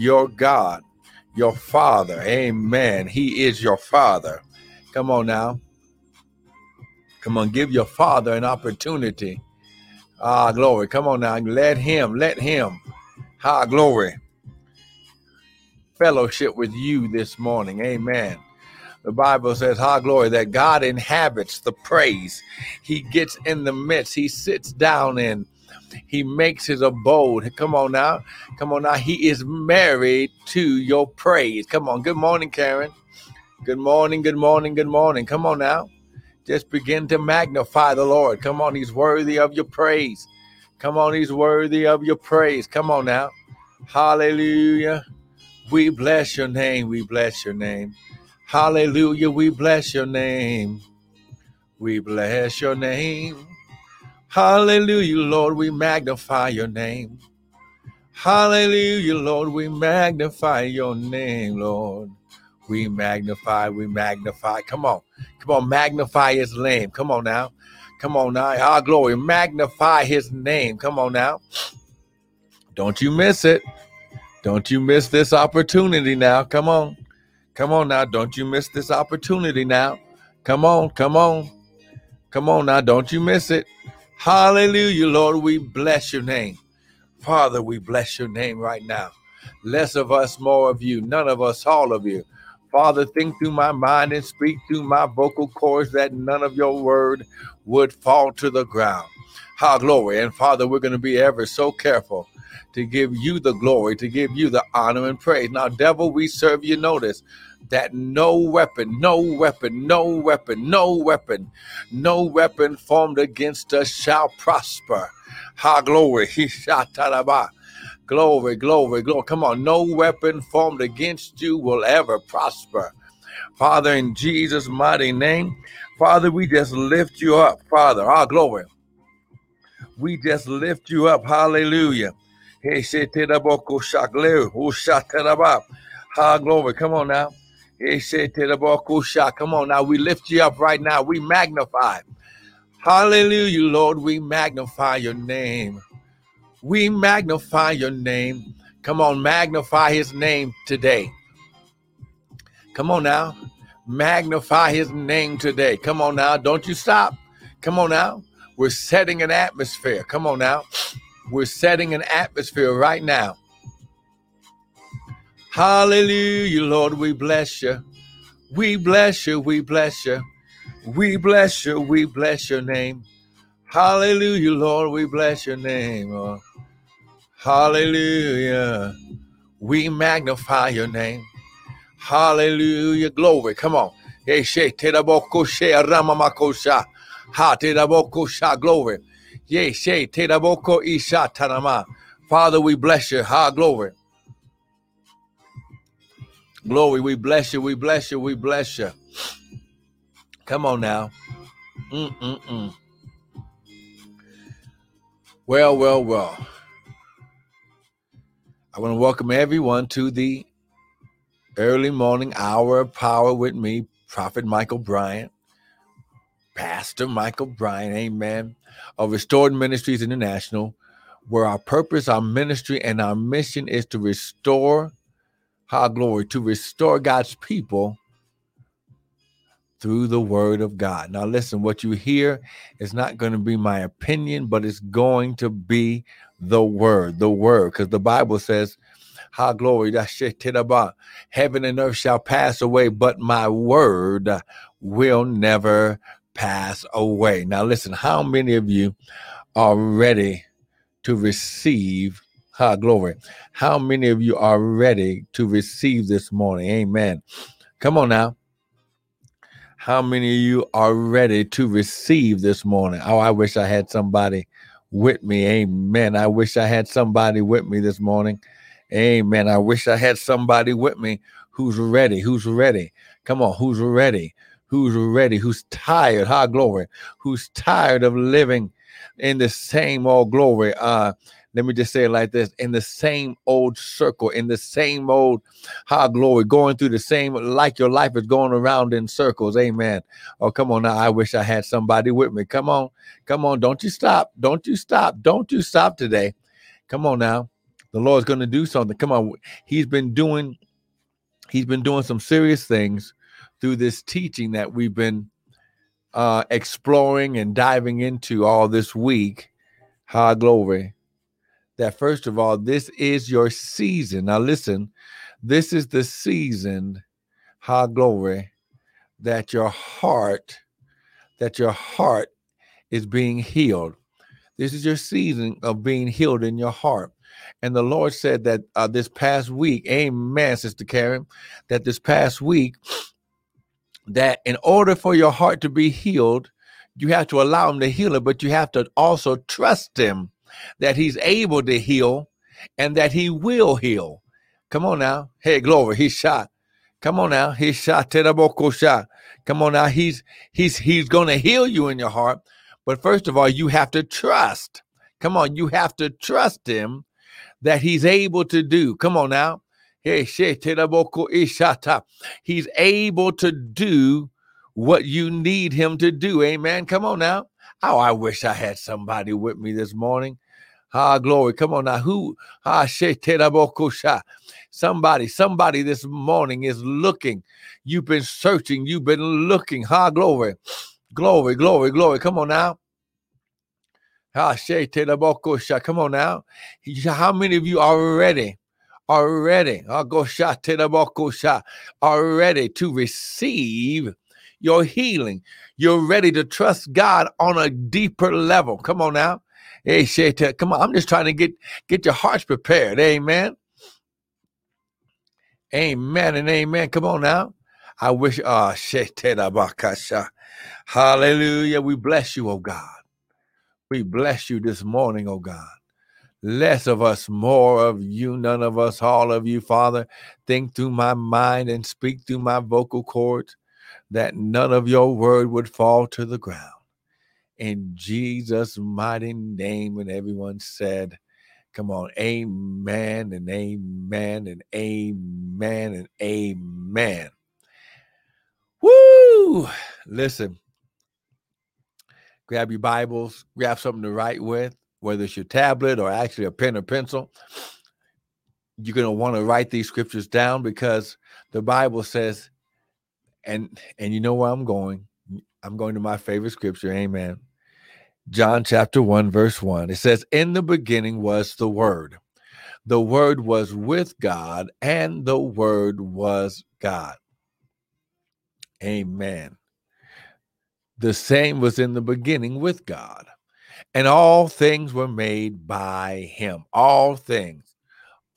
your God, your Father. Amen. He is your Father. Come on now. Come on, give your Father an opportunity. Ah, glory. Come on now. Let Him, let Him. Ah, glory. Fellowship with you this morning. Amen. The Bible says, "Ha glory!" That God inhabits the praise. He gets in the midst. He sits down in. He makes his abode. Come on now. Come on now. He is married to your praise. Come on. Good morning, Karen. Good morning. Good morning. Good morning. Come on now. Just begin to magnify the Lord. Come on. He's worthy of your praise. Come on. He's worthy of your praise. Come on now. Hallelujah. We bless your name. We bless your name. Hallelujah. We bless your name. We bless your name. Hallelujah, Lord. We magnify your name. Hallelujah, Lord. We magnify your name, Lord. We magnify, we magnify. Come on. Come on, magnify his name. Come on now. Come on now. Our glory. Magnify his name. Come on now. Don't you miss it. Don't you miss this opportunity now. Come on. Come on now. Don't you miss this opportunity now. Come on. Come on. Come on now. Don't you miss it. Hallelujah, Lord. We bless your name. Father, we bless your name right now. Less of us, more of you. None of us, all of you. Father, think through my mind and speak through my vocal cords that none of your word would fall to the ground. How glory. And Father, we're going to be ever so careful to give you the glory, to give you the honor and praise. Now, devil, we serve you. Notice that no weapon, no weapon, no weapon, no weapon, no weapon formed against us shall prosper. Ha glory. He shot Glory, glory, glory. Come on. No weapon formed against you will ever prosper. Father, in Jesus' mighty name, Father, we just lift you up, Father. Our glory. We just lift you up. Hallelujah. Ha glory. Come on now. Come on now. We lift you up right now. We magnify. Hallelujah, Lord. We magnify your name. We magnify your name. Come on, magnify his name today. Come on now. Magnify his name today. Come on now. Don't you stop. Come on now. We're setting an atmosphere. Come on now. We're setting an atmosphere right now. Hallelujah, Lord. We bless you. We bless you. We bless you. We bless you. We bless your name. Hallelujah, Lord. We bless your name. Oh, hallelujah. We magnify your name. Hallelujah. Glory. Come on. Glory. Father, we bless you. Ha glory. Glory, we bless you, we bless you, we bless you. Come on now. Mm-mm-mm. Well, well, well. I want to welcome everyone to the early morning hour of power with me, Prophet Michael Bryant, Pastor Michael Bryant, amen, of Restored Ministries International, where our purpose, our ministry, and our mission is to restore how glory to restore God's people through the word of God. Now, listen, what you hear is not going to be my opinion, but it's going to be the word, the word, because the Bible says, High glory, that about heaven and earth shall pass away, but my word will never pass away. Now, listen, how many of you are ready to receive Ha, glory. How many of you are ready to receive this morning? Amen. Come on now. How many of you are ready to receive this morning? Oh, I wish I had somebody with me. Amen. I wish I had somebody with me this morning. Amen. I wish I had somebody with me who's ready. Who's ready? Come on. Who's ready? Who's ready? Who's tired? High glory. Who's tired of living in the same old glory? Uh, let me just say it like this in the same old circle, in the same old high glory, going through the same, like your life is going around in circles. Amen. Oh, come on now. I wish I had somebody with me. Come on. Come on. Don't you stop. Don't you stop. Don't you stop today. Come on now. The Lord's going to do something. Come on. He's been doing he's been doing some serious things through this teaching that we've been uh exploring and diving into all this week. High glory. That first of all, this is your season. Now listen, this is the season, high glory, that your heart, that your heart is being healed. This is your season of being healed in your heart. And the Lord said that uh, this past week, amen, Sister Karen, that this past week, that in order for your heart to be healed, you have to allow him to heal it, but you have to also trust him that he's able to heal and that he will heal. Come on now. Hey, glory. He's shot. Come on now. He's shot. shot. Come on now. He's he's he's gonna heal you in your heart. But first of all, you have to trust. Come on, you have to trust him that he's able to do. Come on now. Hey, He's able to do what you need him to do. Amen. Come on now. Oh, I wish I had somebody with me this morning. Ah, glory. Come on now. Who? Ah, somebody, somebody this morning is looking. You've been searching. You've been looking. Ah, glory. Glory, glory, glory. Come on now. Ah, Come on now. How many of you are ready? Are ready? Ah, are ready to receive your healing. You're ready to trust God on a deeper level. Come on now. Hey, Shayta, come on. I'm just trying to get get your hearts prepared. Amen. Amen and amen. Come on now. I wish ah uh, Hallelujah. We bless you, oh God. We bless you this morning, oh God. Less of us, more of you, none of us, all of you, Father. Think through my mind and speak through my vocal cords that none of your word would fall to the ground in Jesus' mighty name. And everyone said, Come on, amen and amen and amen and amen. Woo! Listen, grab your Bibles, grab something to write with, whether it's your tablet or actually a pen or pencil. You're going to want to write these scriptures down because the Bible says, and and you know where I'm going. I'm going to my favorite scripture. Amen. John chapter 1, verse 1. It says, In the beginning was the Word. The Word was with God, and the Word was God. Amen. The same was in the beginning with God. And all things were made by him. All things,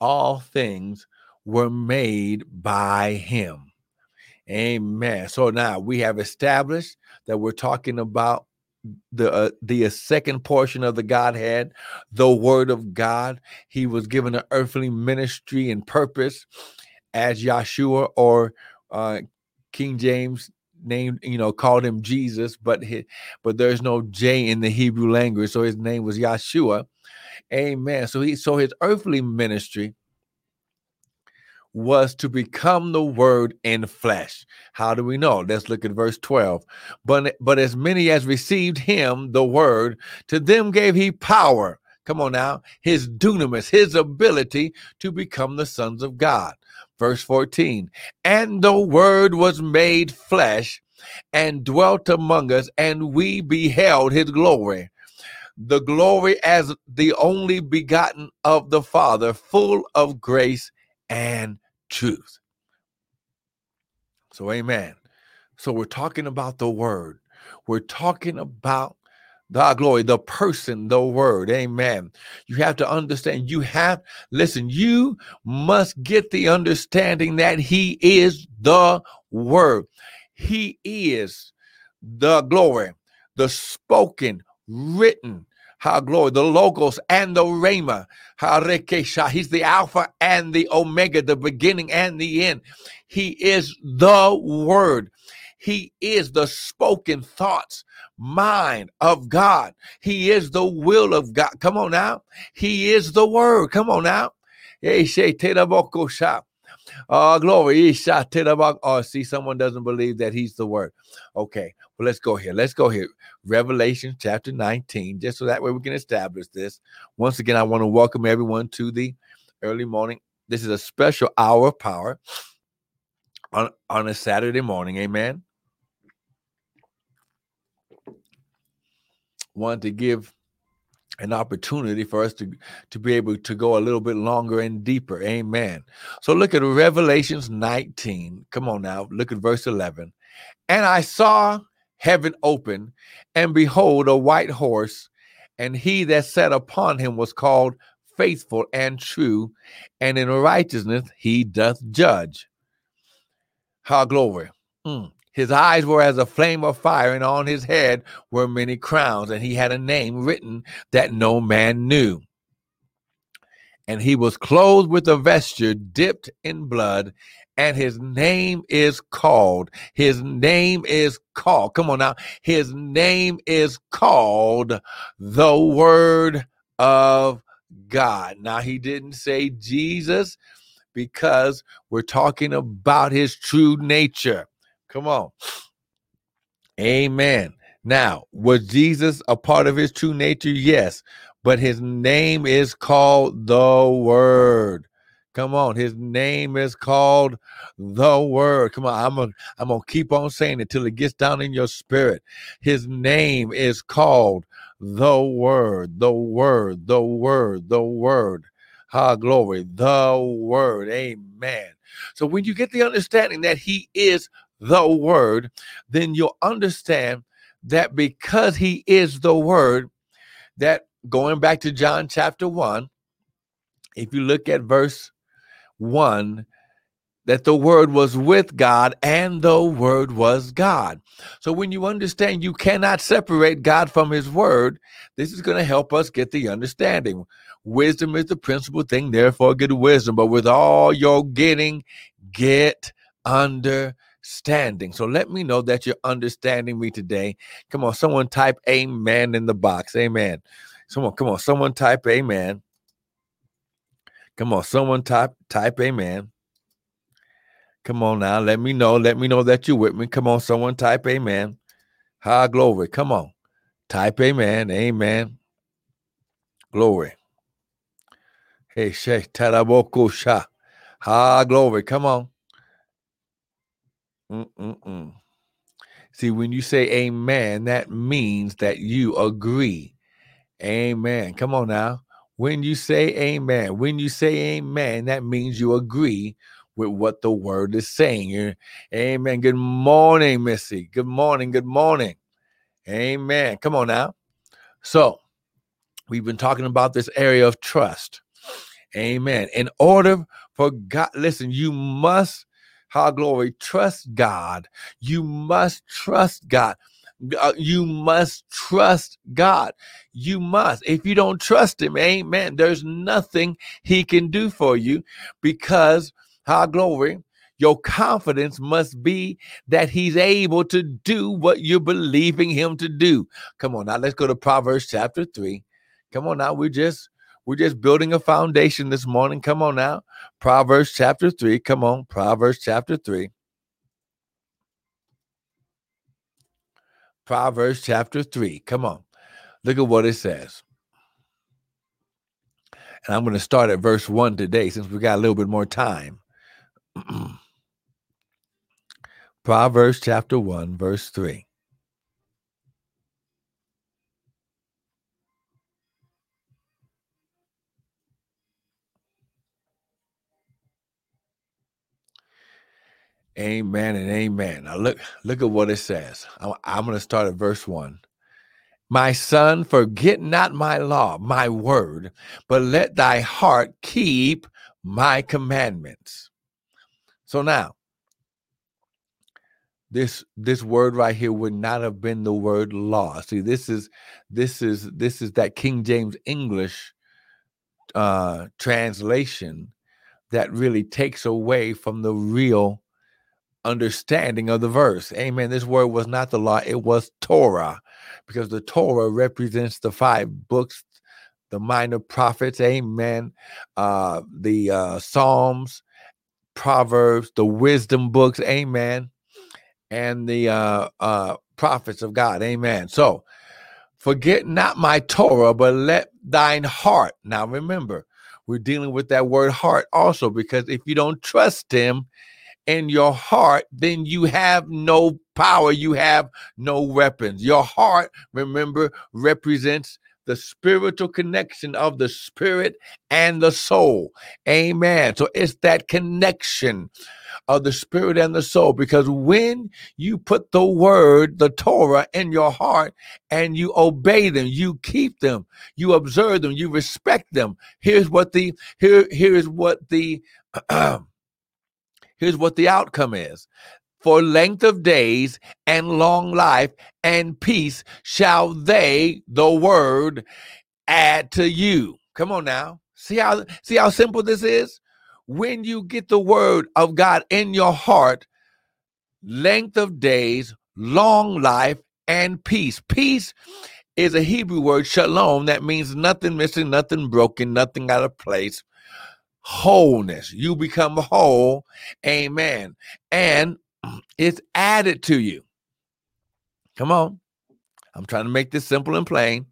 all things were made by him. Amen. So now we have established that we're talking about the uh, the uh, second portion of the Godhead, the Word of God. He was given an earthly ministry and purpose as Yeshua, or uh, King James named you know called him Jesus, but he, but there's no J in the Hebrew language, so his name was Yeshua. Amen. So he so his earthly ministry was to become the word in flesh. How do we know? Let's look at verse 12. But, but as many as received him, the word, to them gave he power. Come on now, his dunamis, his ability to become the sons of God. Verse 14, and the word was made flesh and dwelt among us, and we beheld his glory the glory as the only begotten of the Father, full of grace and truth. So, amen. So, we're talking about the word. We're talking about the ah, glory, the person, the word. Amen. You have to understand, you have, listen, you must get the understanding that he is the word. He is the glory, the spoken, written, how glory, the logos and the rhema. He's the Alpha and the Omega, the beginning and the end. He is the word. He is the spoken thoughts, mind of God. He is the will of God. Come on now. He is the word. Come on now. Oh, glory. Oh, see, someone doesn't believe that he's the word. Okay. Well, let's go here. Let's go here. Revelation chapter 19, just so that way we can establish this. Once again, I want to welcome everyone to the early morning. This is a special hour of power on, on a Saturday morning. Amen. Want to give an opportunity for us to, to be able to go a little bit longer and deeper. Amen. So look at Revelations 19. Come on now. Look at verse 11. And I saw heaven open, and behold, a white horse, and he that sat upon him was called faithful and true, and in righteousness he doth judge. How glory. Mm. His eyes were as a flame of fire, and on his head were many crowns, and he had a name written that no man knew. And he was clothed with a vesture dipped in blood, and his name is called. His name is called. Come on now. His name is called the Word of God. Now, he didn't say Jesus because we're talking about his true nature. Come on. Amen. Now, was Jesus a part of his true nature? Yes, but his name is called the Word. Come on, his name is called the Word. Come on, I'm gonna I'm gonna keep on saying it till it gets down in your spirit. His name is called the Word, the Word, the Word, the Word. Ha, glory, the Word. Amen. So when you get the understanding that He is the word, then you'll understand that because he is the word, that going back to John chapter 1, if you look at verse 1, that the word was with God and the word was God. So when you understand you cannot separate God from his word, this is going to help us get the understanding. Wisdom is the principal thing, therefore get wisdom. But with all your getting, get understanding. So let me know that you're understanding me today. Come on, someone type amen in the box. Amen. Someone, come on, someone type amen. Come on, someone type type amen. Come on now, let me know. Let me know that you're with me. Come on, someone type amen. High glory. Come on. Type amen. Amen. Glory. Hey, Sheikh Taraboko Shah. High glory. Come on. Mm-mm-mm. See, when you say amen, that means that you agree. Amen. Come on now. When you say amen, when you say amen, that means you agree with what the word is saying. Amen. Good morning, Missy. Good morning. Good morning. Amen. Come on now. So, we've been talking about this area of trust. Amen. In order for God, listen, you must how glory. Trust God. You must trust God. Uh, you must trust God. You must. If you don't trust Him, amen, there's nothing He can do for you because, how glory, your confidence must be that He's able to do what you're believing Him to do. Come on now, let's go to Proverbs chapter 3. Come on now, we're just we're just building a foundation this morning. Come on now. Proverbs chapter 3. Come on. Proverbs chapter 3. Proverbs chapter 3. Come on. Look at what it says. And I'm going to start at verse 1 today since we got a little bit more time. Proverbs chapter 1, verse 3. Amen and amen. Now look, look at what it says. I'm, I'm going to start at verse one. My son, forget not my law, my word, but let thy heart keep my commandments. So now, this this word right here would not have been the word law. See, this is this is this is that King James English uh translation that really takes away from the real understanding of the verse. Amen. This word was not the law, it was Torah, because the Torah represents the five books, the minor prophets, amen, uh, the uh, Psalms, Proverbs, the wisdom books, amen, and the uh, uh, prophets of God, amen. So, forget not my Torah, but let thine heart. Now, remember, We're dealing with that word heart also because if you don't trust him in your heart, then you have no power, you have no weapons. Your heart, remember, represents the spiritual connection of the spirit and the soul. Amen. So it's that connection of the spirit and the soul because when you put the word, the Torah, in your heart and you obey them, you keep them, you observe them, you respect them. Here's what the here here is what the here's what the outcome is for length of days and long life and peace shall they, the word, add to you. Come on now. See how see how simple this is? When you get the word of God in your heart, length of days, long life, and peace. Peace is a Hebrew word, shalom, that means nothing missing, nothing broken, nothing out of place. Wholeness. You become whole. Amen. And it's added to you. Come on. I'm trying to make this simple and plain.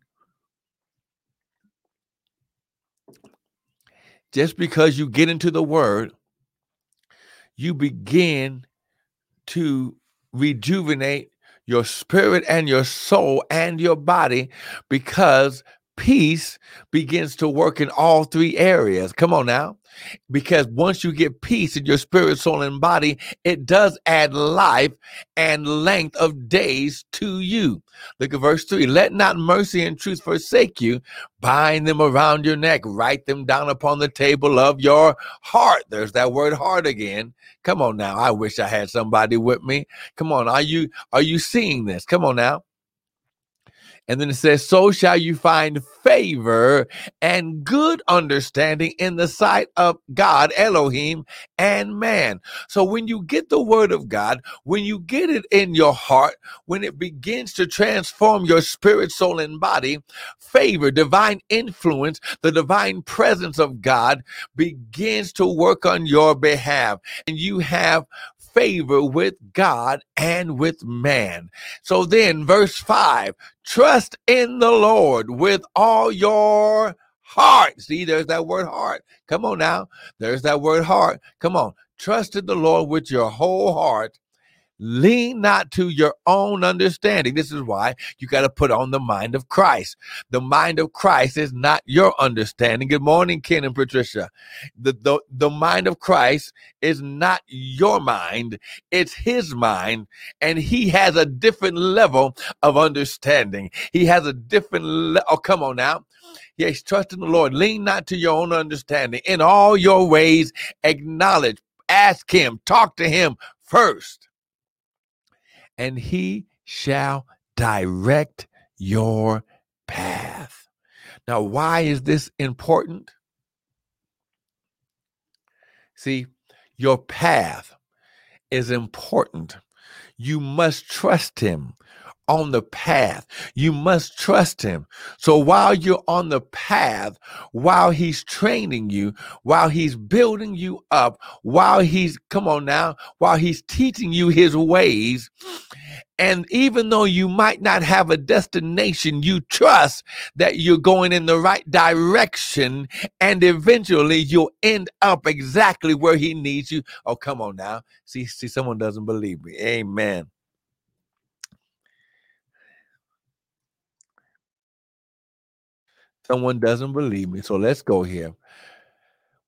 Just because you get into the word, you begin to rejuvenate your spirit and your soul and your body because peace begins to work in all three areas. Come on now. Because once you get peace in your spirit, soul, and body, it does add life and length of days to you. Look at verse 3 Let not mercy and truth forsake you. Bind them around your neck, write them down upon the table of your heart. There's that word heart again. Come on now. I wish I had somebody with me. Come on. Are you are you seeing this? Come on now. And then it says, So shall you find favor and good understanding in the sight of God, Elohim, and man. So when you get the word of God, when you get it in your heart, when it begins to transform your spirit, soul, and body, favor, divine influence, the divine presence of God begins to work on your behalf. And you have favor with God and with man. So then, verse 5 trust in the Lord with all your heart. See, there's that word heart. Come on now. There's that word heart. Come on. Trust in the Lord with your whole heart Lean not to your own understanding. This is why you got to put on the mind of Christ. The mind of Christ is not your understanding. Good morning, Ken and Patricia. The, the, the mind of Christ is not your mind, it's his mind, and he has a different level of understanding. He has a different le- oh, come on now. Yes, trust in the Lord. Lean not to your own understanding. In all your ways, acknowledge, ask him, talk to him first and he shall direct your path. Now, why is this important? See, your path is important. You must trust him on the path. You must trust him. So while you're on the path, while he's training you, while he's building you up, while he's, come on now, while he's teaching you his ways, and even though you might not have a destination, you trust that you're going in the right direction and eventually you'll end up exactly where he needs you. Oh, come on now. See, see, someone doesn't believe me. Amen. Someone doesn't believe me. So let's go here.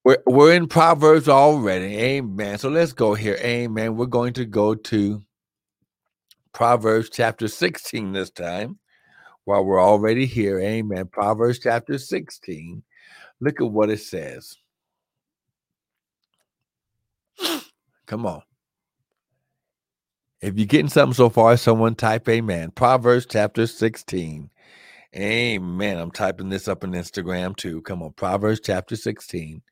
We're, we're in Proverbs already. Amen. So let's go here. Amen. We're going to go to Proverbs chapter 16 this time while we're already here. Amen. Proverbs chapter 16. Look at what it says. Come on. If you're getting something so far, someone type amen. Proverbs chapter 16. Amen. I'm typing this up on Instagram too. Come on. Proverbs chapter 16.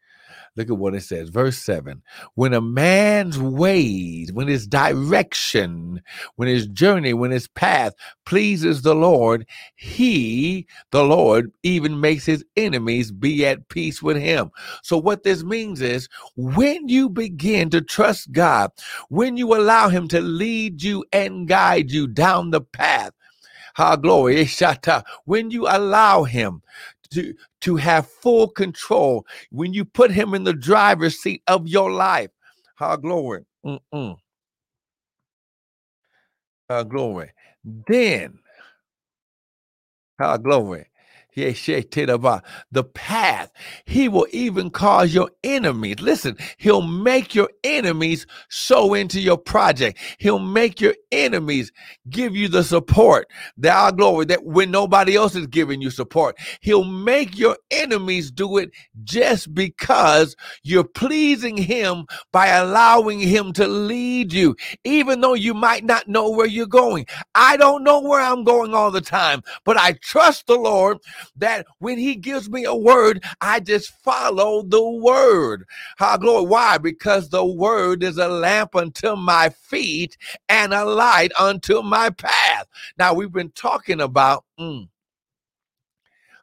Look at what it says. Verse 7 When a man's ways, when his direction, when his journey, when his path pleases the Lord, he, the Lord, even makes his enemies be at peace with him. So, what this means is when you begin to trust God, when you allow him to lead you and guide you down the path, Ha glory, eh, Ishata. When you allow him to, to have full control, when you put him in the driver's seat of your life. How glory. Mm-mm. How glory. Then, how glory the path. He will even cause your enemies. Listen, he'll make your enemies sow into your project. He'll make your enemies give you the support, the our glory, that when nobody else is giving you support. He'll make your enemies do it just because you're pleasing him by allowing him to lead you, even though you might not know where you're going. I don't know where I'm going all the time, but I trust the Lord that when he gives me a word, I just follow the word. How glory. Why? Because the word is a lamp unto my feet and a light unto my path. Now we've been talking about mm,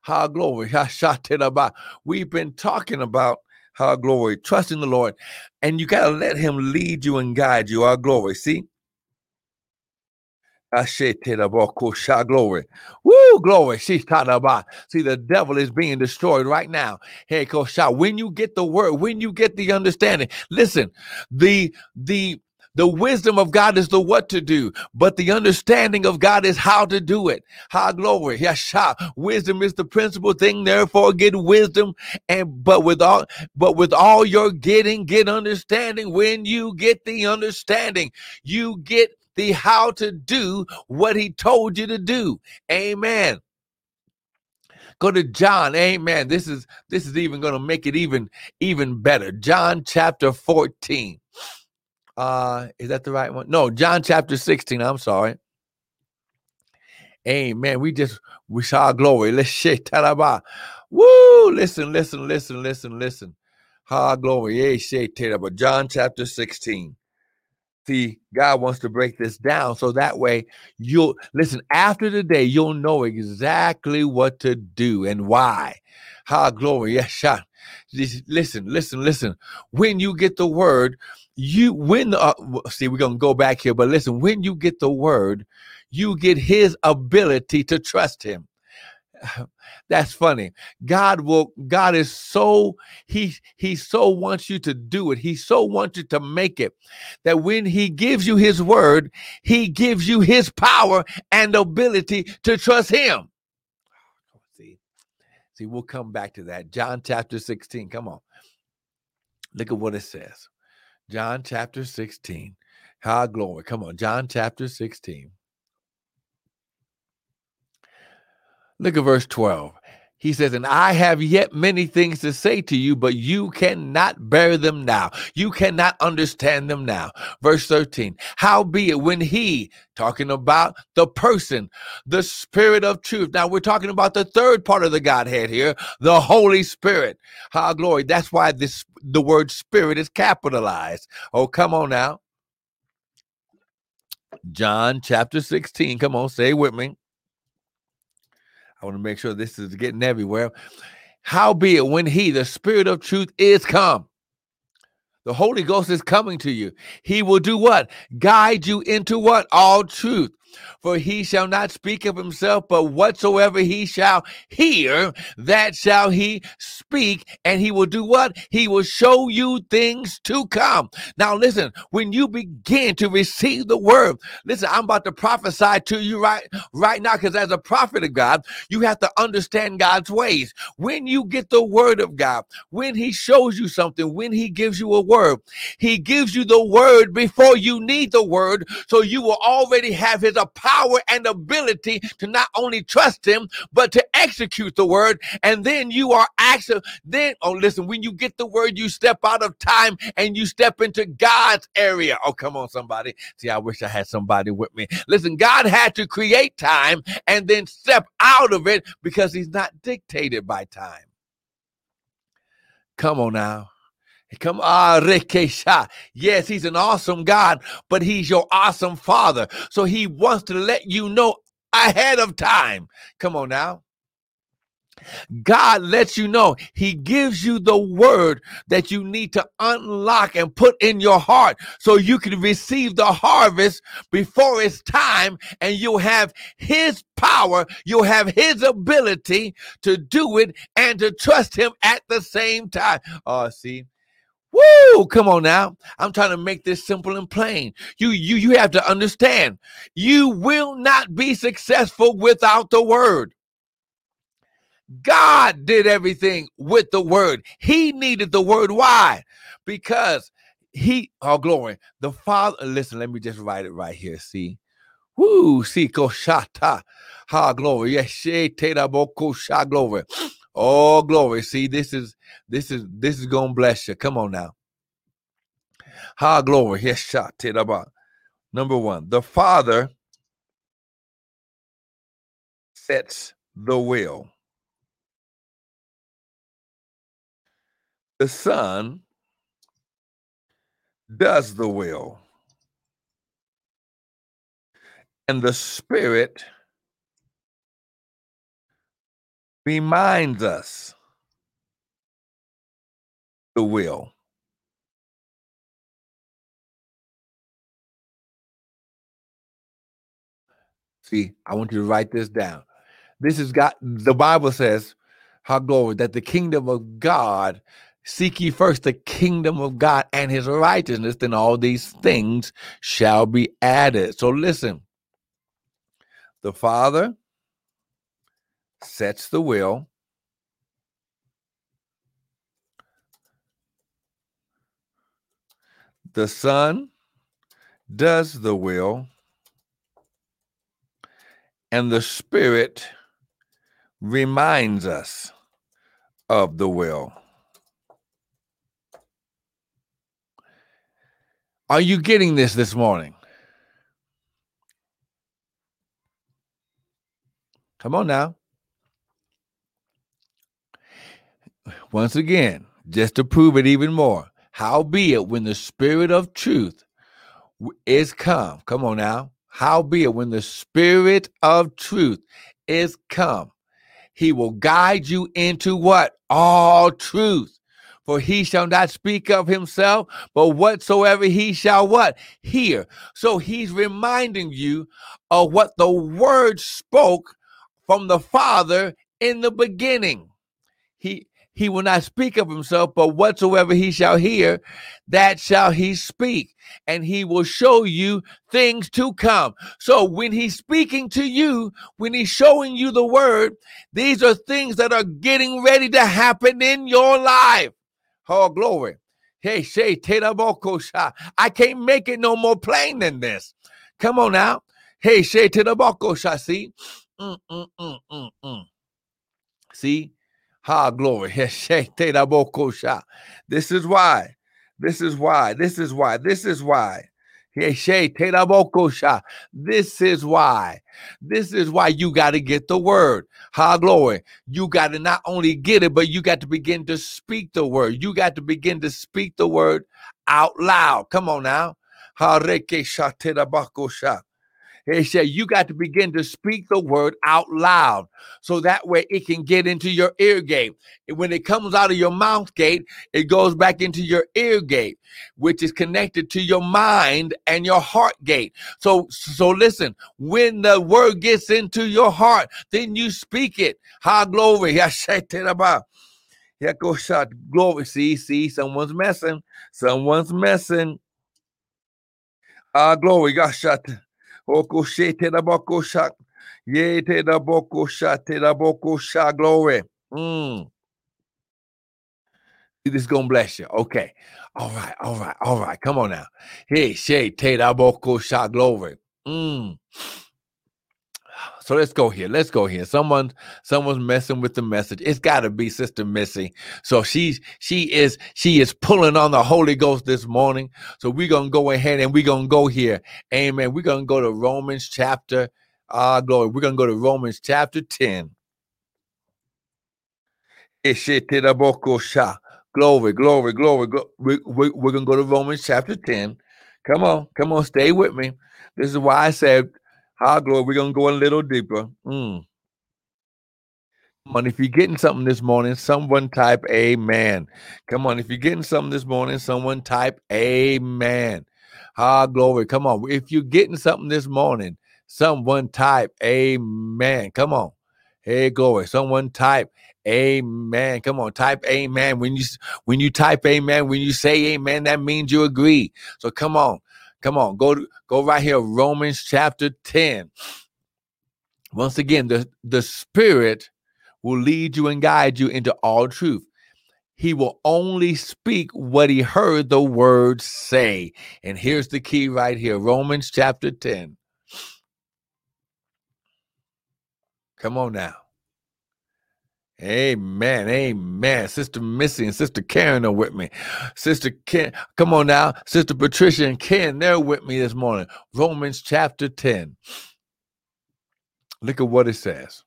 how glory. about. We've been talking about how glory, trusting the Lord, and you got to let him lead you and guide you. Our glory. See? Glory. Woo, glory. She's talking about. See, the devil is being destroyed right now. Hey, Kosha. When you get the word, when you get the understanding, listen, the the the wisdom of God is the what to do, but the understanding of God is how to do it. How glory. Yasha. Wisdom is the principal thing. Therefore, get wisdom. And but with all but with all your getting, get understanding. When you get the understanding, you get the how to do what he told you to do. Amen. Go to John. Amen. This is this is even going to make it even even better. John chapter 14. Uh is that the right one? No, John chapter 16. I'm sorry. Amen. We just we saw glory. Let's shake talaba. Woo! Listen, listen, listen, listen, listen. Ha glory. Yeah, shake John chapter 16 see god wants to break this down so that way you'll listen after the day you'll know exactly what to do and why. How glory yes shot listen listen listen. When you get the word you when uh, see we're gonna go back here but listen when you get the word you get his ability to trust him that's funny. God will, God is so, he, he so wants you to do it. He so wants you to make it that when he gives you his word, he gives you his power and ability to trust him. Ah, see, see, we'll come back to that. John chapter 16. Come on. Look at what it says. John chapter 16. How glory. Come on. John chapter 16. Look at verse 12. He says, And I have yet many things to say to you, but you cannot bear them now. You cannot understand them now. Verse 13. Howbeit, when he, talking about the person, the spirit of truth. Now we're talking about the third part of the Godhead here, the Holy Spirit. How glory. That's why this the word spirit is capitalized. Oh, come on now. John chapter 16. Come on, say with me. I want to make sure this is getting everywhere. Howbeit, when he, the spirit of truth, is come, the Holy Ghost is coming to you. He will do what? Guide you into what? All truth. For he shall not speak of himself, but whatsoever he shall hear, that shall he speak. And he will do what? He will show you things to come. Now, listen, when you begin to receive the word, listen, I'm about to prophesy to you right, right now, because as a prophet of God, you have to understand God's ways. When you get the word of God, when he shows you something, when he gives you a word, he gives you the word before you need the word. So you will already have his power and ability to not only trust him, but to execute the word. And then you are actually, then, oh, listen, when you get the word, you step out of time and you step into God's area. Oh, come on, somebody. See, I wish I had somebody with me. Listen, God had to create time and then step out of it because he's not dictated by time. Come on now. Come on, Rekesha. Yes, he's an awesome God, but he's your awesome father. So he wants to let you know ahead of time. Come on now. God lets you know. He gives you the word that you need to unlock and put in your heart so you can receive the harvest before it's time and you'll have His power, you'll have His ability to do it and to trust Him at the same time. Oh, see. Woo! Come on now. I'm trying to make this simple and plain. You you you have to understand. You will not be successful without the word. God did everything with the word. He needed the word. Why? Because he, oh, glory. The Father, listen, let me just write it right here. See? Woo, see, koshata. Ha, glory. Yes, she, glory. Oh, glory. See, this is, this is, this is to bless you. Come on now. Ha, glory. Yes, sha, Number one, the Father sets the will. the Son does the will, and the Spirit reminds us the will. See, I want you to write this down. This is God. The Bible says, how glory, that the kingdom of God Seek ye first the kingdom of God and his righteousness, then all these things shall be added. So listen, the Father sets the will. The Son does the will, and the Spirit reminds us of the will. Are you getting this this morning? Come on now. Once again, just to prove it even more, howbeit when the spirit of truth is come, come on now, howbeit when the spirit of truth is come, he will guide you into what? All truth for he shall not speak of himself, but whatsoever he shall what? Hear. So he's reminding you of what the word spoke from the Father in the beginning. He he will not speak of himself, but whatsoever he shall hear, that shall he speak. And he will show you things to come. So when he's speaking to you, when he's showing you the word, these are things that are getting ready to happen in your life. Oh, glory. Hey, Shay. I can't make it no more plain than this. Come on now. Hey, Shay. See? Mm, mm, mm, mm, mm. See? Ha, glory. This is why. This is why. This is why. This is why. This is why. This is why you got to get the word. Ha glory. You got to not only get it, but you got to begin to speak the word. You got to begin to speak the word out loud. Come on now. He said, You got to begin to speak the word out loud so that way it can get into your ear gate. And when it comes out of your mouth gate, it goes back into your ear gate, which is connected to your mind and your heart gate. So, so listen, when the word gets into your heart, then you speak it. Ha glory. Glory. See, see, someone's messing. Someone's messing. Ah, glory. Got shot. Okoshete da bokosha. Yete da bokosha te da bokosha. Glory. Mm. This is gonna bless you. Okay. All right, all right, all right. Come on now. Hey, Shay, te da bokosha. Glory. Mm. So let's go here. Let's go here. Someone, someone's messing with the message. It's got to be Sister Missy. So she's she is she is pulling on the Holy Ghost this morning. So we're gonna go ahead and we're gonna go here. Amen. We're gonna go to Romans chapter. Ah, uh, glory. We're gonna go to Romans chapter 10. Glory, glory, glory. We, we're going to go to Romans chapter 10. Come on, come on, stay with me. This is why I said how glory, we're gonna go a little deeper. Mm. Come on, if you're getting something this morning, someone type amen. Come on, if you're getting something this morning, someone type amen. Ah, glory. Come on. If you're getting something this morning, someone type amen. Come on. Hey, glory. Someone type amen. Come on, type amen. When you when you type amen, when you say amen, that means you agree. So come on. Come on. Go go right here Romans chapter 10. Once again, the the spirit will lead you and guide you into all truth. He will only speak what he heard the word say. And here's the key right here Romans chapter 10. Come on now. Amen. Amen. Sister Missy and Sister Karen are with me. Sister Ken, come on now. Sister Patricia and Ken, they're with me this morning. Romans chapter 10. Look at what it says.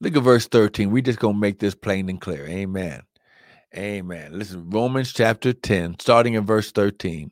Look at verse 13. We're just gonna make this plain and clear. Amen. Amen. Listen, Romans chapter 10, starting in verse 13.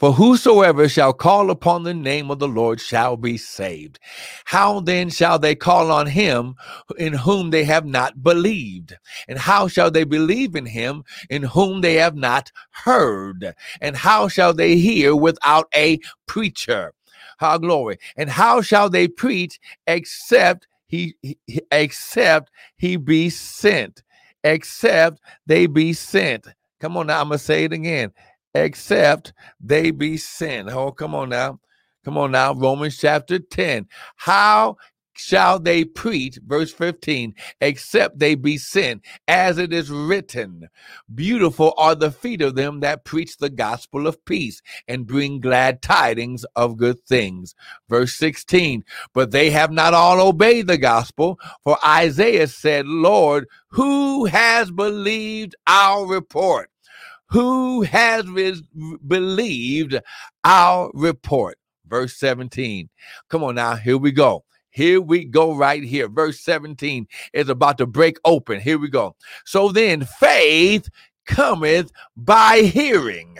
For whosoever shall call upon the name of the Lord shall be saved. How then shall they call on him in whom they have not believed? And how shall they believe in him in whom they have not heard? And how shall they hear without a preacher? How glory. And how shall they preach except he, he except he be sent? Except they be sent. Come on now, I'm gonna say it again. Except they be sent. Oh, come on now. Come on now, Romans chapter 10. How shall they preach, verse 15, except they be sent, as it is written. Beautiful are the feet of them that preach the gospel of peace and bring glad tidings of good things. Verse 16, but they have not all obeyed the gospel, for Isaiah said, Lord, who has believed our report? Who has believed our report? Verse 17. Come on now, here we go. Here we go, right here. Verse 17 is about to break open. Here we go. So then, faith cometh by hearing,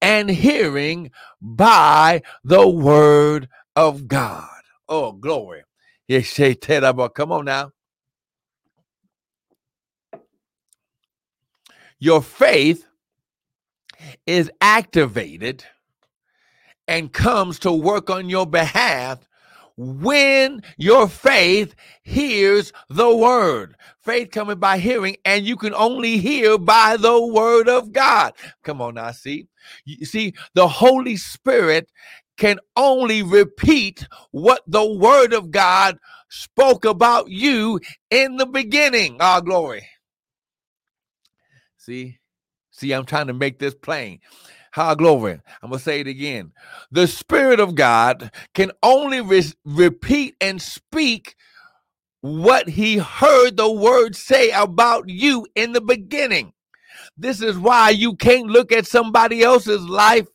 and hearing by the word of God. Oh, glory. Come on now. Your faith is activated and comes to work on your behalf when your faith hears the word. Faith coming by hearing, and you can only hear by the word of God. Come on now, see? You see, the Holy Spirit can only repeat what the word of God spoke about you in the beginning. Our glory. See? See, I'm trying to make this plain. How glory. I'm going to say it again. The Spirit of God can only re- repeat and speak what he heard the word say about you in the beginning. This is why you can't look at somebody else's life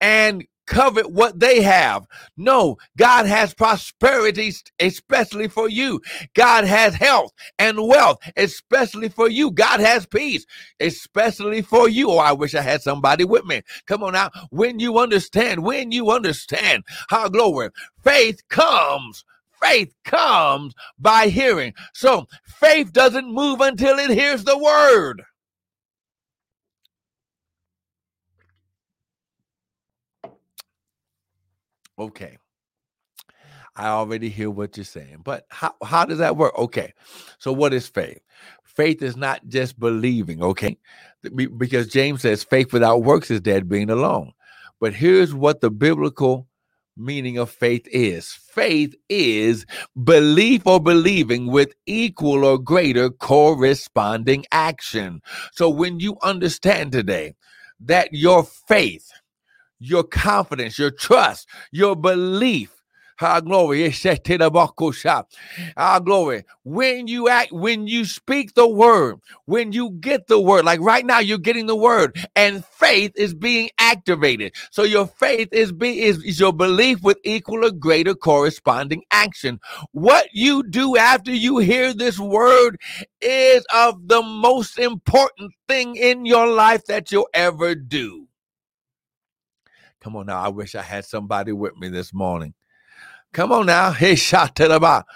and covet what they have. No, God has prosperity, especially for you. God has health and wealth, especially for you. God has peace, especially for you. Oh, I wish I had somebody with me. Come on now. When you understand, when you understand how glory, faith comes. Faith comes by hearing. So faith doesn't move until it hears the word. Okay. I already hear what you're saying. But how, how does that work? Okay. So, what is faith? Faith is not just believing, okay? Because James says faith without works is dead, being alone. But here's what the biblical meaning of faith is faith is belief or believing with equal or greater corresponding action. So, when you understand today that your faith, your confidence, your trust, your belief. Our glory. Our glory. When you act, when you speak the word, when you get the word, like right now, you're getting the word, and faith is being activated. So your faith is be is, is your belief with equal or greater corresponding action. What you do after you hear this word is of the most important thing in your life that you'll ever do. Come on now. I wish I had somebody with me this morning. Come on now. Hey, shot to the bar.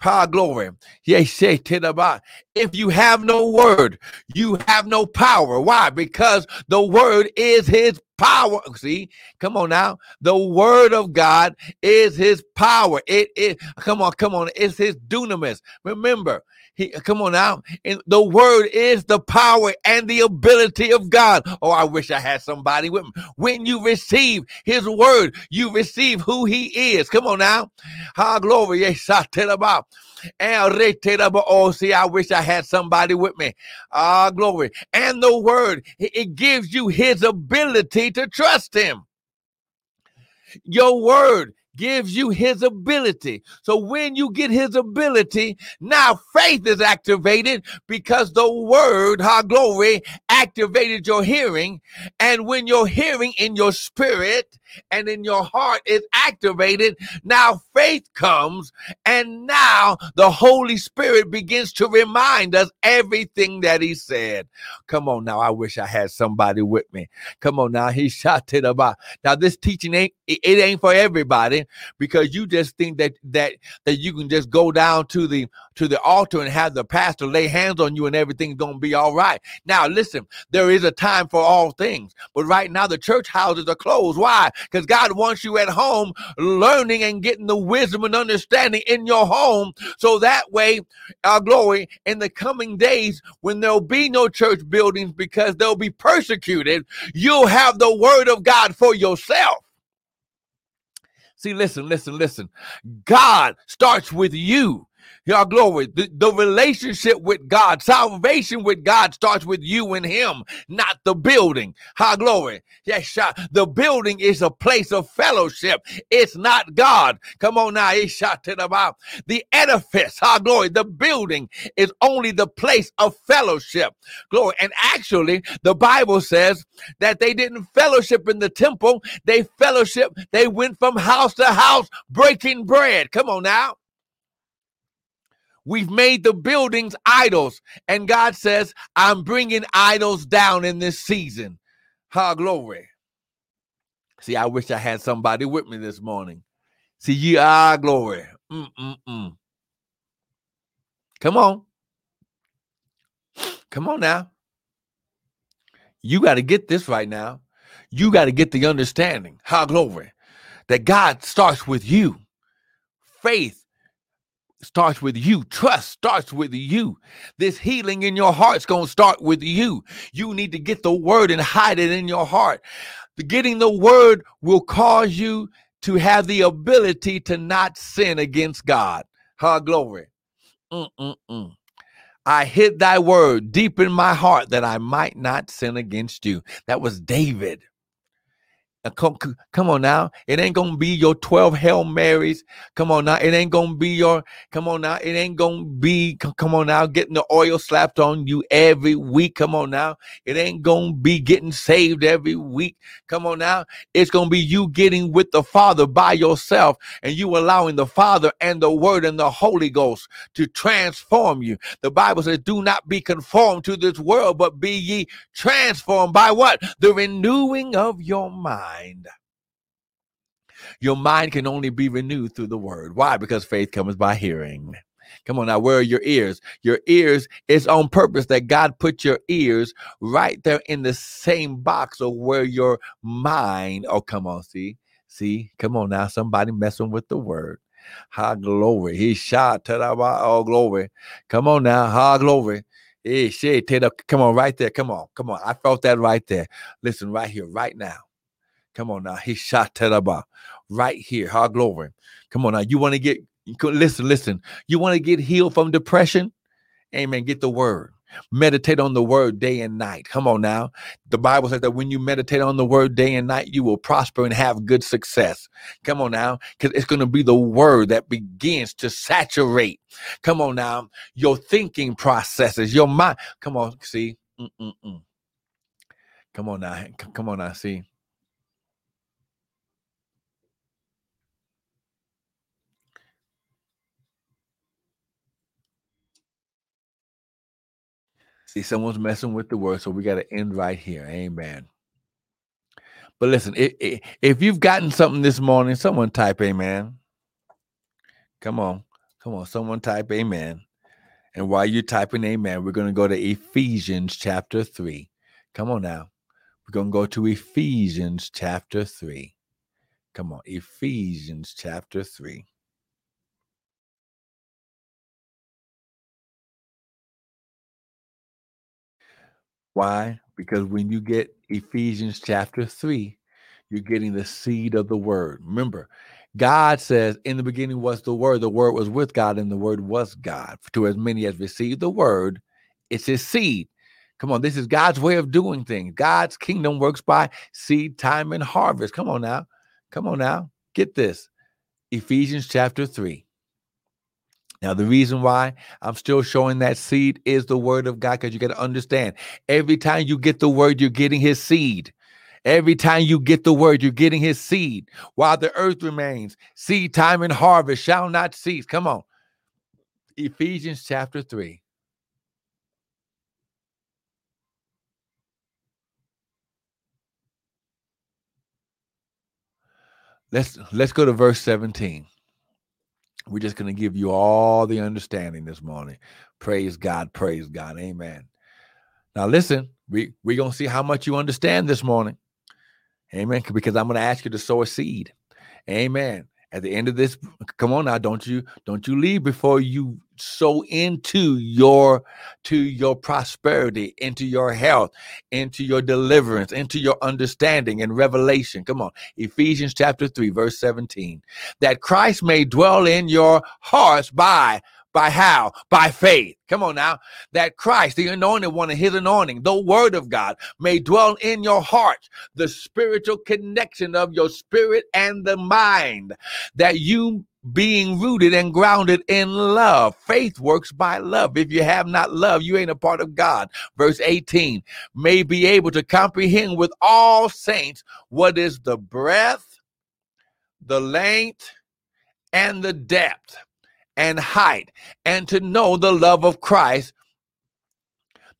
Ha glory. Yes, say to the bar. If you have no word, you have no power. Why? Because the word is his power. See, come on now. The word of God is his power. It is, come on, come on. It's his dunamis. Remember, he come on now. And the word is the power and the ability of God. Oh, I wish I had somebody with me. When you receive his word, you receive who he is. Come on now. Ha glory. Yes, I tell about. Oh, see, I wish I had somebody with me. Ah, glory. And the word, it gives you his ability to trust him. Your word gives you his ability. So when you get his ability, now faith is activated because the word, our glory, activated your hearing. And when your hearing in your spirit and in your heart is activated, now faith comes. And now the Holy Spirit begins to remind us everything that he said. Come on now. I wish I had somebody with me. Come on now. He shot it about. Now this teaching ain't, it ain't for everybody because you just think that, that, that you can just go down to the, to the altar and have the pastor lay hands on you and everything's going to be all right. Now listen, there is a time for all things, but right now the church houses are closed. Why? because God wants you at home learning and getting the wisdom and understanding in your home. So that way, our glory in the coming days, when there'll be no church buildings because they'll be persecuted, you'll have the word of God for yourself. See, listen, listen, listen. God starts with you. Y'all glory. The, the, relationship with God, salvation with God starts with you and Him, not the building. High glory. Yes, the building is a place of fellowship. It's not God. Come on now. It's shot to the. The edifice, high glory. The building is only the place of fellowship. Glory. And actually, the Bible says that they didn't fellowship in the temple. They fellowship. They went from house to house breaking bread. Come on now. We've made the buildings idols. And God says, I'm bringing idols down in this season. Ha, glory. See, I wish I had somebody with me this morning. See, you are ah, glory. Mm-mm-mm. Come on. Come on now. You got to get this right now. You got to get the understanding. How glory. That God starts with you. Faith starts with you. Trust starts with you. This healing in your heart's going to start with you. You need to get the word and hide it in your heart. The Getting the word will cause you to have the ability to not sin against God. Her glory. Mm-mm-mm. I hid thy word deep in my heart that I might not sin against you. That was David. Uh, come, come on now. It ain't gonna be your 12 Hail Marys. Come on now. It ain't gonna be your, come on now. It ain't gonna be, come on now, getting the oil slapped on you every week. Come on now. It ain't gonna be getting saved every week. Come on now. It's gonna be you getting with the Father by yourself and you allowing the Father and the Word and the Holy Ghost to transform you. The Bible says, do not be conformed to this world, but be ye transformed by what? The renewing of your mind mind. Your mind can only be renewed through the word. Why? Because faith comes by hearing. Come on now, where are your ears? Your ears is on purpose that God put your ears right there in the same box of where your mind. Oh, come on, see, see, come on now, somebody messing with the word. Ha glory. He shot the oh glory. Come on now, ha glory. Hey, shit, come on, right there. Come on, come on. I felt that right there. Listen, right here, right now. Come on now. He shot right here. How glory. Come on now. You want to get, listen, listen. You want to get healed from depression? Amen. Get the word. Meditate on the word day and night. Come on now. The Bible says that when you meditate on the word day and night, you will prosper and have good success. Come on now, because it's going to be the word that begins to saturate. Come on now, your thinking processes, your mind. Come on, see. Mm-mm-mm. Come on now. Come on now, see. See, someone's messing with the word, so we got to end right here. Amen. But listen, if, if you've gotten something this morning, someone type amen. Come on. Come on. Someone type amen. And while you're typing amen, we're going to go to Ephesians chapter 3. Come on now. We're going to go to Ephesians chapter 3. Come on. Ephesians chapter 3. Why? Because when you get Ephesians chapter 3, you're getting the seed of the word. Remember, God says, In the beginning was the word, the word was with God, and the word was God. To as many as received the word, it's his seed. Come on, this is God's way of doing things. God's kingdom works by seed time and harvest. Come on now. Come on now. Get this. Ephesians chapter 3. Now, the reason why I'm still showing that seed is the word of God, because you got to understand every time you get the word, you're getting his seed. Every time you get the word, you're getting his seed. While the earth remains, seed time and harvest shall not cease. Come on. Ephesians chapter 3. Let's let's go to verse 17. We're just going to give you all the understanding this morning. Praise God, praise God. Amen. Now listen, we we're going to see how much you understand this morning. Amen. Because I'm going to ask you to sow a seed. Amen. At the end of this, come on now, don't you don't you leave before you sow into your to your prosperity, into your health, into your deliverance, into your understanding and revelation. Come on. Ephesians chapter 3 verse 17. That Christ may dwell in your hearts by by how? By faith. Come on now. That Christ, the anointed one, and his anointing, the word of God, may dwell in your heart, the spiritual connection of your spirit and the mind, that you being rooted and grounded in love. Faith works by love. If you have not love, you ain't a part of God. Verse 18 may be able to comprehend with all saints what is the breadth, the length, and the depth and height, and to know the love of Christ,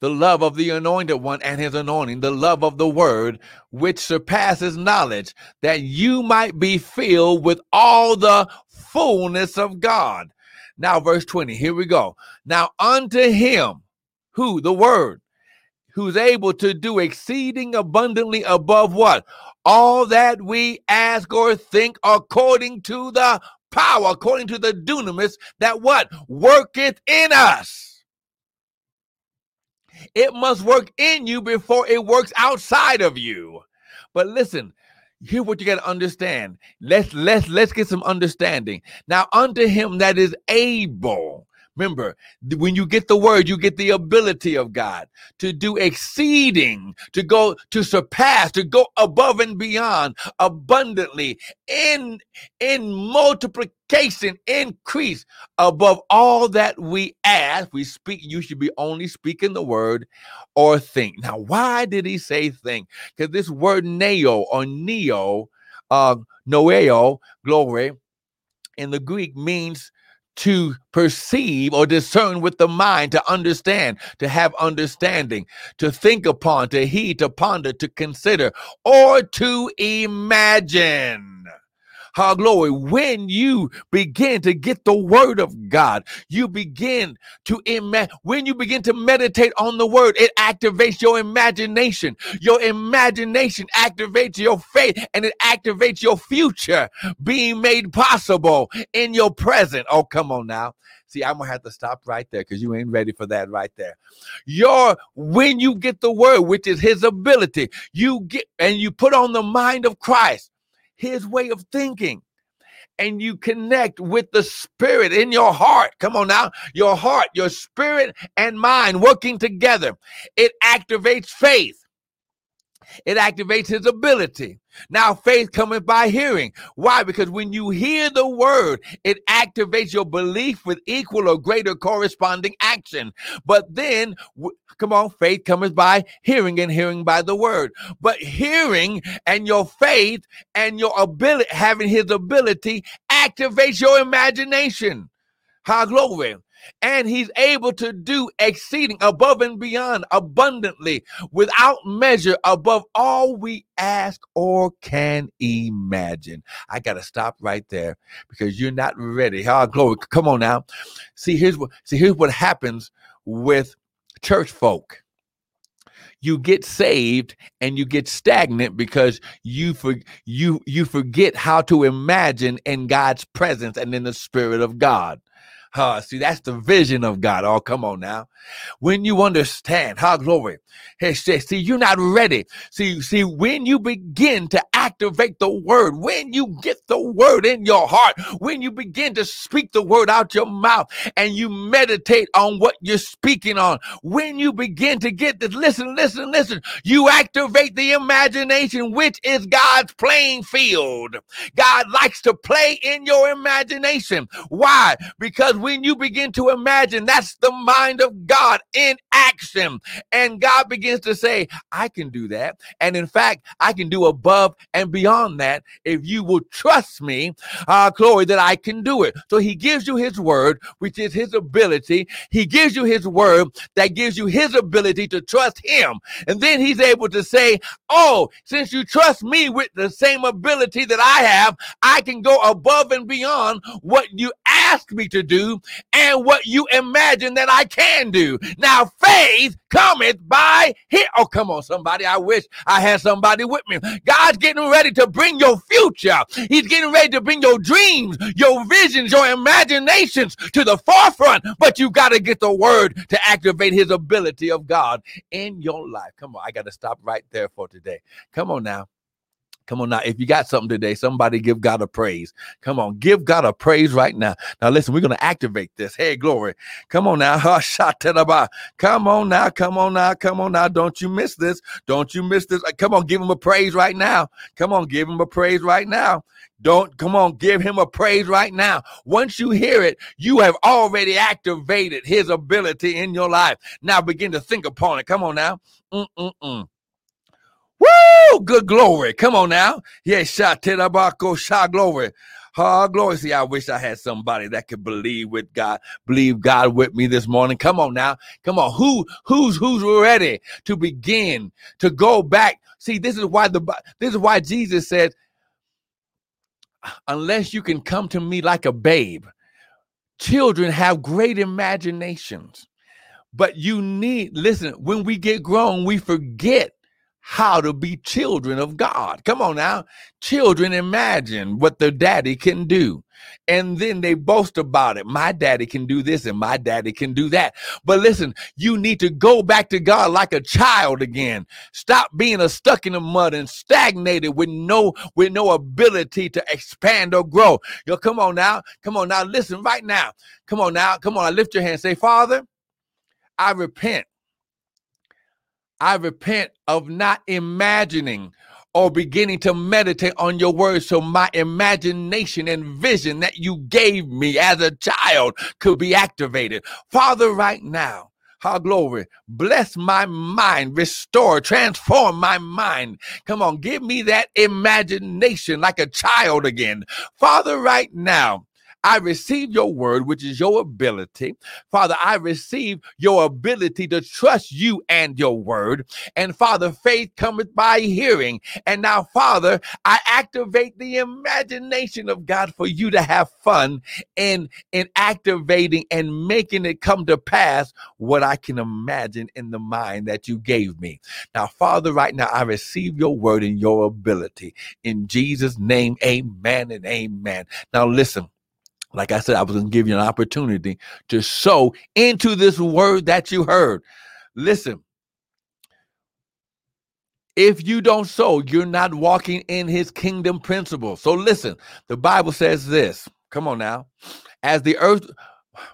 the love of the anointed one and his anointing, the love of the word, which surpasses knowledge, that you might be filled with all the fullness of God. Now, verse 20, here we go. Now, unto him, who? The word, who's able to do exceeding abundantly above what? All that we ask or think according to the power according to the dunamis that what worketh in us. It must work in you before it works outside of you. But listen, here what you got to understand. Let's let's let's get some understanding. Now unto him that is able Remember, when you get the word, you get the ability of God to do exceeding, to go to surpass, to go above and beyond abundantly in in multiplication, increase above all that we ask. We speak, you should be only speaking the word or think. Now, why did he say think? Because this word neo or neo, uh, noeo, glory, in the Greek means to perceive or discern with the mind, to understand, to have understanding, to think upon, to heed, to ponder, to consider, or to imagine. How glory. When you begin to get the word of God, you begin to imagine. When you begin to meditate on the word, it activates your imagination. Your imagination activates your faith and it activates your future being made possible in your present. Oh, come on now. See, I'm gonna have to stop right there because you ain't ready for that right there. Your when you get the word, which is his ability, you get and you put on the mind of Christ his way of thinking and you connect with the spirit in your heart. Come on now, your heart, your spirit and mind working together. It activates faith. It activates his ability. Now, faith cometh by hearing. Why? Because when you hear the word, it activates your belief with equal or greater corresponding action. But then, come on, faith cometh by hearing and hearing by the word. But hearing and your faith and your ability, having his ability, activates your imagination. How glory. And he's able to do exceeding above and beyond abundantly without measure above all we ask or can imagine. I got to stop right there because you're not ready. Oh, glory. Come on now. See, here's what see here's what happens with church folk you get saved and you get stagnant because you for, you you forget how to imagine in God's presence and in the spirit of God. Uh, see, that's the vision of God. Oh, come on now. When you understand, how glory. Hey, see, you're not ready. See, see, when you begin to activate the word, when you get the word in your heart, when you begin to speak the word out your mouth and you meditate on what you're speaking on, when you begin to get this, listen, listen, listen, you activate the imagination, which is God's playing field. God likes to play in your imagination. Why? Because when you begin to imagine, that's the mind of God in action. And God begins to say, I can do that. And in fact, I can do above and beyond that if you will trust me, uh, Chloe, that I can do it. So he gives you his word, which is his ability. He gives you his word that gives you his ability to trust him. And then he's able to say, Oh, since you trust me with the same ability that I have, I can go above and beyond what you ask me to do and what you imagine that I can do. Now, faith cometh by here. Oh, come on, somebody. I wish I had somebody with me. God's getting ready to bring your future. He's getting ready to bring your dreams, your visions, your imaginations to the forefront. But you got to get the word to activate his ability of God in your life. Come on. I got to stop right there for today. Come on now. Come on now. If you got something today, somebody give God a praise. Come on, give God a praise right now. Now, listen, we're going to activate this. Hey, glory. Come on now. Come on now. Come on now. Come on now. Don't you miss this. Don't you miss this. Come on, give him a praise right now. Come on, give him a praise right now. Don't come on, give him a praise right now. Once you hear it, you have already activated his ability in your life. Now begin to think upon it. Come on now. Mm-mm-mm. Woo! Good glory. Come on now. Yeah, shot Tedabako, shot glory. Oh, glory. See, I wish I had somebody that could believe with God, believe God with me this morning. Come on now. Come on. Who, who's, who's ready to begin to go back? See, this is why the, this is why Jesus said, unless you can come to me like a babe, children have great imaginations. But you need, listen, when we get grown, we forget how to be children of God. Come on now. Children imagine what their daddy can do. And then they boast about it. My daddy can do this and my daddy can do that. But listen, you need to go back to God like a child again. Stop being a stuck in the mud and stagnated with no with no ability to expand or grow. Yo, come on now. Come on now. Listen right now. Come on now. Come on. I lift your hand. Say, Father, I repent I repent of not imagining or beginning to meditate on your words so my imagination and vision that you gave me as a child could be activated. Father, right now, how glory. Bless my mind, restore, transform my mind. Come on, give me that imagination like a child again. Father, right now, I receive your word, which is your ability. Father, I receive your ability to trust you and your word. And Father, faith cometh by hearing. And now, Father, I activate the imagination of God for you to have fun in, in activating and making it come to pass what I can imagine in the mind that you gave me. Now, Father, right now, I receive your word and your ability. In Jesus' name, amen and amen. Now, listen like I said, I was going to give you an opportunity to sow into this word that you heard. Listen, if you don't sow, you're not walking in his kingdom principles. So listen, the Bible says this. Come on now. As the earth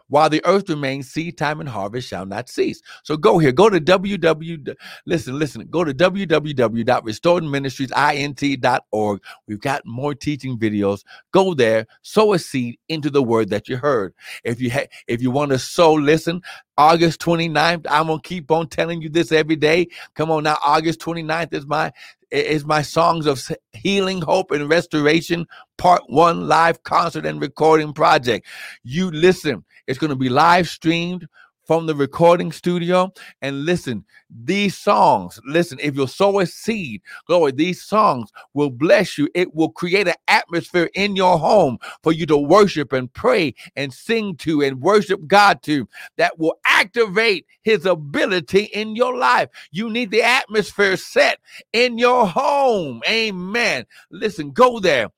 while the earth remains, seed time and harvest shall not cease. So go here, go to www. Listen, listen, go to www.restoredministriesint.org. We've got more teaching videos. Go there, sow a seed into the word that you heard. If you ha- if you want to sow, listen August 29th. I'm gonna keep on telling you this every day. Come on now, August 29th is my is my songs of healing, hope, and restoration, part one live concert and recording project. You listen, it's gonna be live streamed from the recording studio. And listen, these songs, listen, if you sow a seed, glory, these songs will bless you. It will create an atmosphere in your home for you to worship and pray and sing to and worship God to that will activate his ability in your life. You need the atmosphere set in your home. Amen. Listen, go there.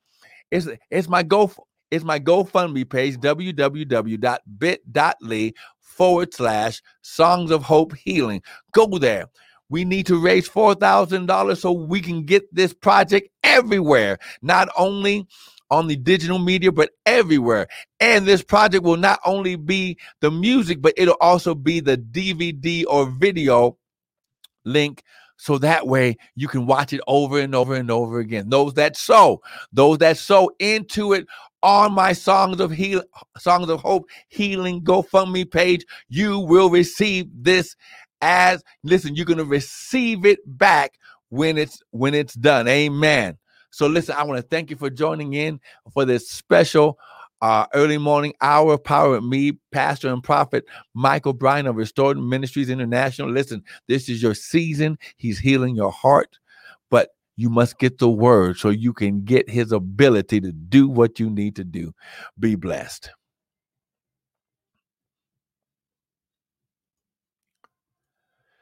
It's, it's my go it's my GoFundMe page, www.bit.ly forward slash songs of hope healing. Go there. We need to raise $4,000 so we can get this project everywhere, not only on the digital media, but everywhere. And this project will not only be the music, but it'll also be the DVD or video link so that way you can watch it over and over and over again. Those that sow, those that sow into it on my songs of heal songs of hope healing GoFundMe page, you will receive this as listen, you're gonna receive it back when it's when it's done. Amen. So listen, I want to thank you for joining in for this special uh, early morning hour of power with me, Pastor and Prophet Michael Bryan of Restored Ministries International. Listen, this is your season. He's healing your heart, you must get the word so you can get his ability to do what you need to do. Be blessed.